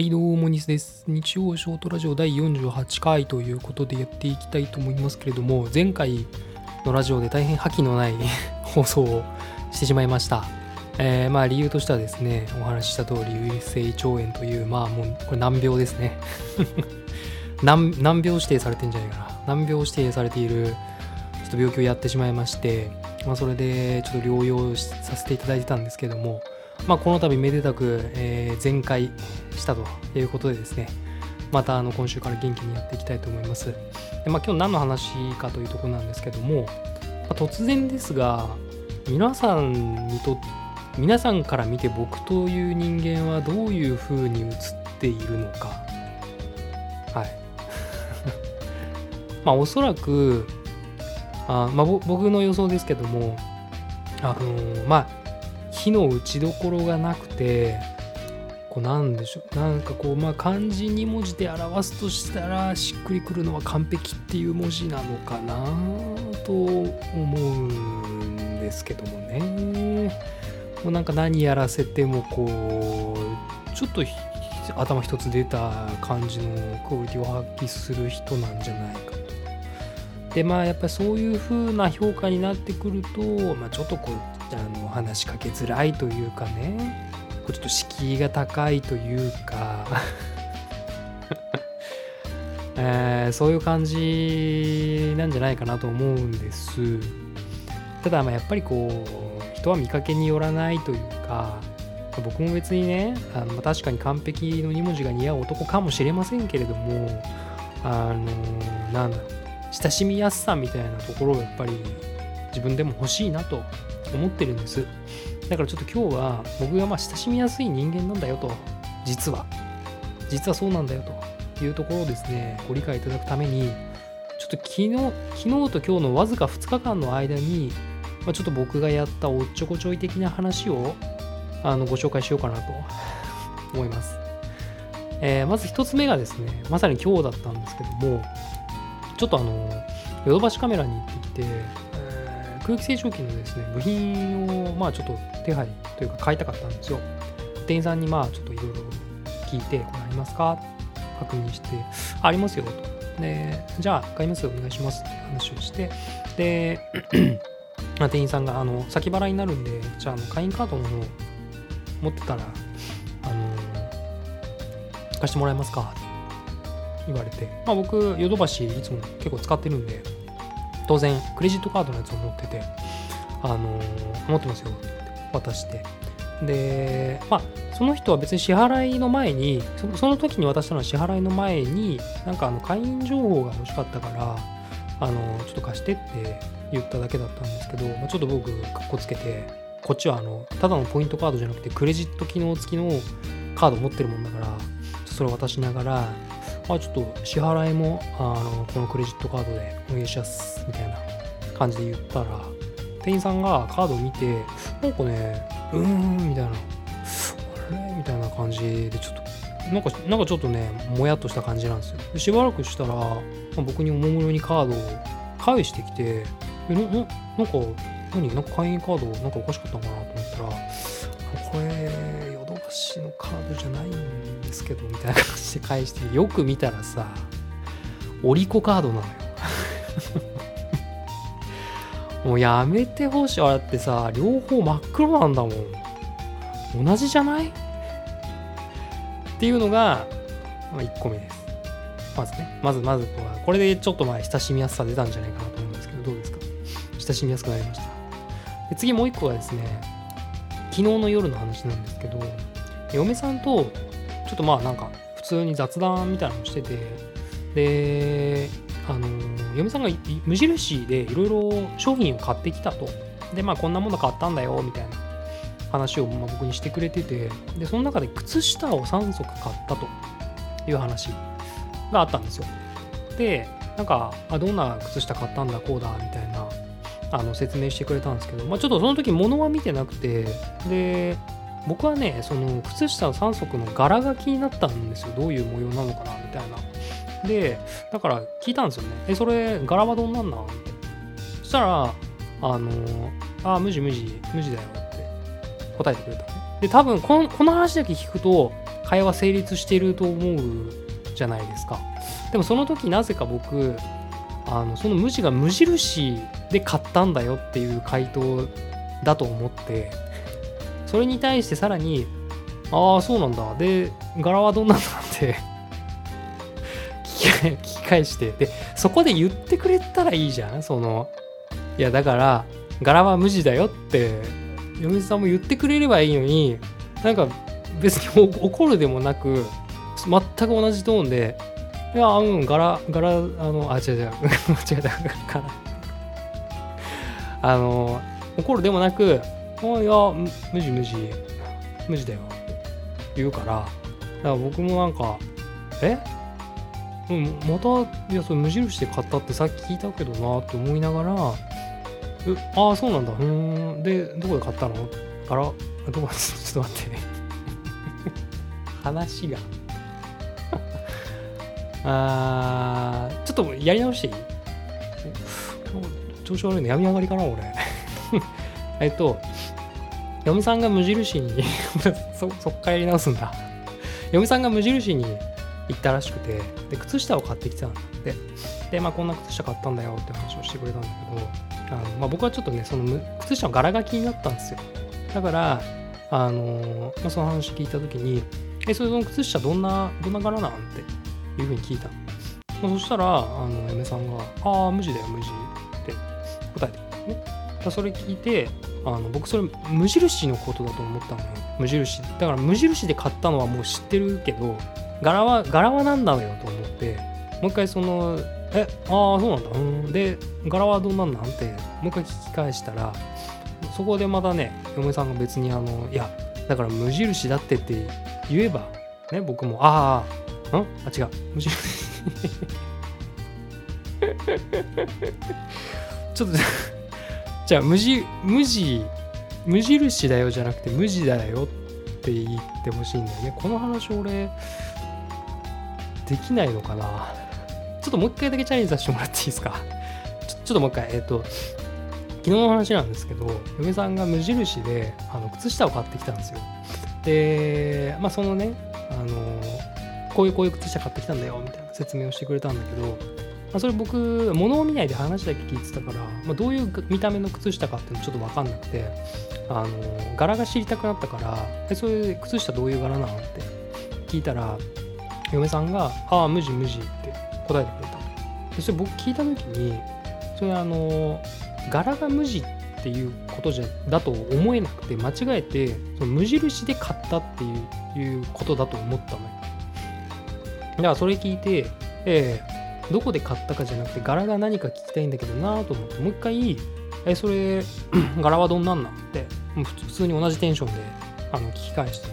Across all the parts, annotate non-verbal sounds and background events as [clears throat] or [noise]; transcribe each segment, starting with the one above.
はい、どうも、ニスです。日曜ショートラジオ第48回ということでやっていきたいと思いますけれども、前回のラジオで大変覇気のない [laughs] 放送をしてしまいました。えーまあ理由としてはですね、お話しした通り、ウ性胃腸炎という、まあもう、これ難病ですね。[laughs] 難難病指定されてんじゃないかな。難病指定されている、ちょっと病気をやってしまいまして、まあそれでちょっと療養させていただいてたんですけども、まあ、この度めでたく、えー全開したということでですね。またあの今週から元気にやっていきたいと思います。で、まあ、今日何の話かというところなんですけども、まあ突然ですが皆さんにと皆さんから見て僕という人間はどういう風に映っているのか。はい。[laughs] まあおそらくあ、まあ、僕の予想ですけどもあのーまあ火の打ちどころがなくてこうなんでしょうなんかこうまあ漢字2文字で表すとしたらしっくりくるのは完璧っていう文字なのかなと思うんですけどもねもうなんか何やらせてもこうちょっと頭一つ出た感じのクオリティを発揮する人なんじゃないかと。でまあやっぱりそういう風な評価になってくると、まあ、ちょっとこうあの話しかけづらいというかね。こうちょっと敷居が高いというか、[laughs] えーそういう感じなんじゃないかなと思うんです。ただまあやっぱりこう人は見かけによらないというか僕も別にねあの確かに完璧の2文字が似合う男かもしれませんけれどもあのなんだろう親しみやすさみたいなところをやっぱり自分でも欲しいなと思ってるんです。だからちょっと今日は僕がまあ親しみやすい人間なんだよと。実は。実はそうなんだよと。いうところをですねご理解いただくためにちょっと昨日昨日と今日のわずか2日間の間に、まあ、ちょっと僕がやったおっちょこちょい的な話をあのご紹介しようかなと。思います、えーまず1つ目がですねまさに今日だったんですけどもちょっとあのヨドバシカメラに行ってきて、空気清浄機のですね部品をまあちょっと手配というか買いたかったんですよ。店員さんにまあちょっといろいろ聞いてこれありますか？確認してありますよと。でじゃあ買いますよお願いしますって話をしてで [clears throat] 店員さんがあの先払いになるんでじゃあの会員カードの方持ってたらあの貸してもらえますか？って言われて、まあ、僕ヨドバシいつも結構使ってるんで当然クレジットカードのやつを持っててあの持ってますよ。って言って渡して。でまあその人は別に支払いの前にそその時に渡したのは支払いの前になんかあの会員情報が欲しかったからあのちょっと貸してって言っただけだったんですけど、まあ、ちょっと僕かっこつけてこっちはあのただのポイントカードじゃなくてクレジット機能付きのカード持ってるもんだからそれを渡しながらあちょっと支払いもあのこのクレジットカードでお願いしますみたいな感じで言ったら店員さんがカードを見てなんかねうーんみたいな。あれ？みたいな感じでちょっとなんかなんかちょっとねもやっとした感じなんですよ。でしばらくしたら、まあ僕におもむろにカードを返してきてなななんか何？なんか会員カードなんかおかしかったのかなと思ったらこれヨドバシのカードじゃないですけどみたいな感じで返してよく見たらさオリコカードなのよ。[laughs] もうやめてほしい。あれってさ両方真っ黒なんだもん。同じじゃない？っていうのが、まあ、1個目です。まずね。まずまずこれでちょっとまあ親しみやすさ出たんじゃないかなと思うんですけどどうですか？親しみやすくなりました。で次もう1個がですね昨日の夜の話なんですけど嫁さんとちょっとまあなんか普通に雑談みたいなのをしててであの嫁さんが無印でいろいろ商品を買ってきたと。でまあこんなもの買ったんだよみたいな話をま僕にしてくれててでその中で靴下を3足買ったと。いう話があったんですよ。でなんかあどんな靴下買ったんだこうだみたいなあの説明してくれたんですけど、まあ、ちょっとその時物は見てなくてで僕はねその靴下の3足の柄が気になったんですよ。どういう模様なのかなみたいな。でだから聞いたんですよね。えそれ柄はどんなんなん？って。そしたらあのあ無地無地無地だよって答えてくれたで多分このこの話だけ聞くと会話成立してると思うじゃないですか。でもその時なぜか僕あのその無地が無印で買ったんだよっていう回答だと思って。それに対してさらにああそうなんだ。で柄はどんなんだって聞き返して。でそこで言ってくれたらいいじゃん。そのいやだから柄は無地だよって嫁さんも言ってくれればいいのになんか別に怒るでもなく全く同じトーンでいやうん柄柄あのあ違う違う。[laughs] 間違えた。柄。あの怒るでもなく「あいや無地無地無地だよ」言うから。だから僕もなんか「え、またいやそれ無印で買ったってさっき聞いたけどなって思いながらえああそうなんだ。うん。でどこで買ったの？柄どこ？ちょっと待って。話が。[laughs] あーちょっとやり直していい？調子悪いの病み上がりかな俺。[laughs] えっと嫁さんが無印に [laughs] そそっかやり直すんだ。嫁さんが無印に行ったらしくてで靴下を買ってきてたんだ。ってでまあこんな靴下買ったんだよって話をしてくれたんだけどあの、まあ、僕はちょっとねその靴下の柄が気になったんですよ。だからあの、まあ、その話聞いた時にえそれの靴下どんなどんな柄なんっていうふうに聞いたまあ、そしたらあの嫁さんが「ああ無地だよ無地」って答えてくれね。それ聞いてあの僕それ無印のことだと思ったのよ。無印。だから無印で買ったのはもう知ってるけど柄は柄は何なのよと思ってもう一回そのえああそうなんだ。うん。で柄はどんなんなんてもう一回聞き返したらそこでまたね嫁さんが別にあのいやだから無印だってって言えばね僕もああん？あ違う。無印。[laughs] ちょっとじゃあ無地無地無印だよじゃなくて無地だよって言ってほしいんだよね。この話俺できないのかな。ちょっともう一回だけチャレンジさせてもらっていいですか？ちょちょっともう一回。えっ、ー、と昨日の話なんですけど嫁さんが無印であの靴下を買ってきたんですよ。でまあそのねあのこういうこういう靴下買ってきたんだよみたいな説明をしてくれたんだけど、まあ、それ僕物を見ないで話だけ聞いてたから、まあ、どういう見た目の靴下かっていうのちょっと分かんなくてあの柄が知りたくなったからえそれ靴下どういう柄なのって聞いたら嫁さんが「ああ無地無地」って答えてくれたでそれ僕聞いた時にそれあの柄が無地っていうことじゃだと思えなくて間違えてその無印で買ったっていういうことだと思ったのよ。だからそれ聞いてえー、どこで買ったかじゃなくて柄が何か聞きたいんだけどなと思ってもう一回えそれ [clears throat] 柄はどんなんなってもう普通に同じテンションであの聞き返して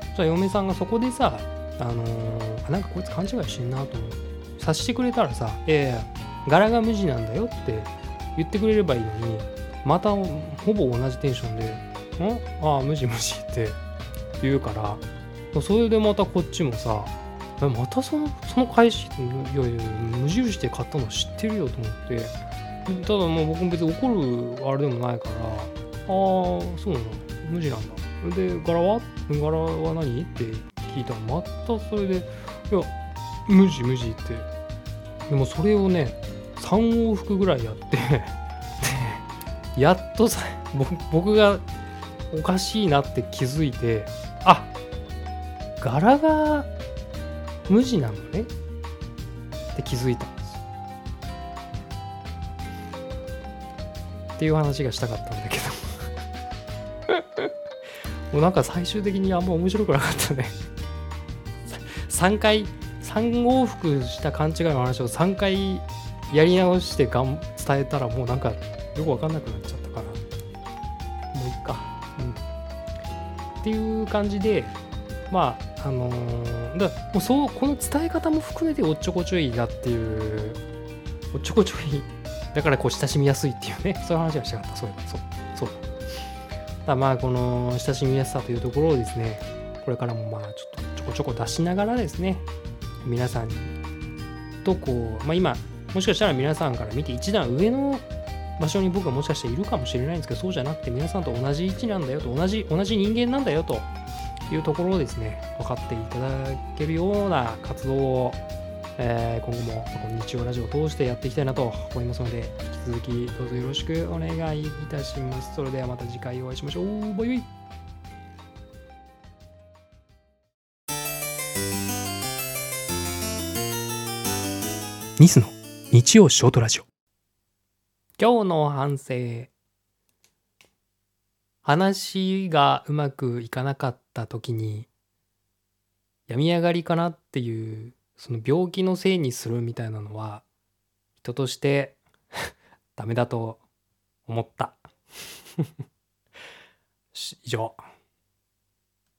そしたら嫁さんがそこでさあのー、あなんかこいつ勘違いしてんなと思って察してくれたらさ「ええ柄が無地なんだよ」って言ってくれればいいのにまたほぼ同じテンションで「ん？ああ無地無地」って言うからそれでまたこっちもさ「またそのその返しいやいや無印で買ったの知ってるよ」と思って。ただもう僕も別に怒るあれでもないから「ああそうなんだ無地なんだ」で柄は？柄は何？って聞いたらまたそれで「いや無地無地」って。でもそれをね3往復ぐらいやって。やっとさ僕がおかしいなって気づいてあ柄が無地なのね。って気づいたんですよ。っていう話がしたかったんだけど。[laughs] もうなんか最終的にあんま面白くなかったね。3回3往復した勘違いの話を3回やり直してがん伝えたらもうなんかよく分かんなくなっちゃったから。もういっか。うん。っていう感じでまああのー、だもうそうこの伝え方も含めておっちょこちょいだっていうおっちょこちょい [laughs] だからこう親しみやすいっていうね [laughs] そういう話がしたかった。そういえばそうそう。だまあこの親しみやすさというところをですねこれからもまあちょっとちょこちょこ出しながらですね皆さんとこう、まあ、今もしかしたら皆さんから見て一段上の場所に僕はもしかしているかもしれないんですけどそうじゃなくて皆さんと同じ位置なんだよと同じ同じ人間なんだよというところをですね分かっていただけるような活動を、えー、今後もこの日曜ラジオを通してやっていきたいなと思いますので引き続きどうぞよろしくお願いいたします。それではまた次回お会いしましょう。バイバイ。ニスの日曜ショートラジオ。今日の反省話がうまくいかなかった時に病み上がりかなっていうその病気のせいにするみたいなのは人としてダメだと思った。[laughs] 以上。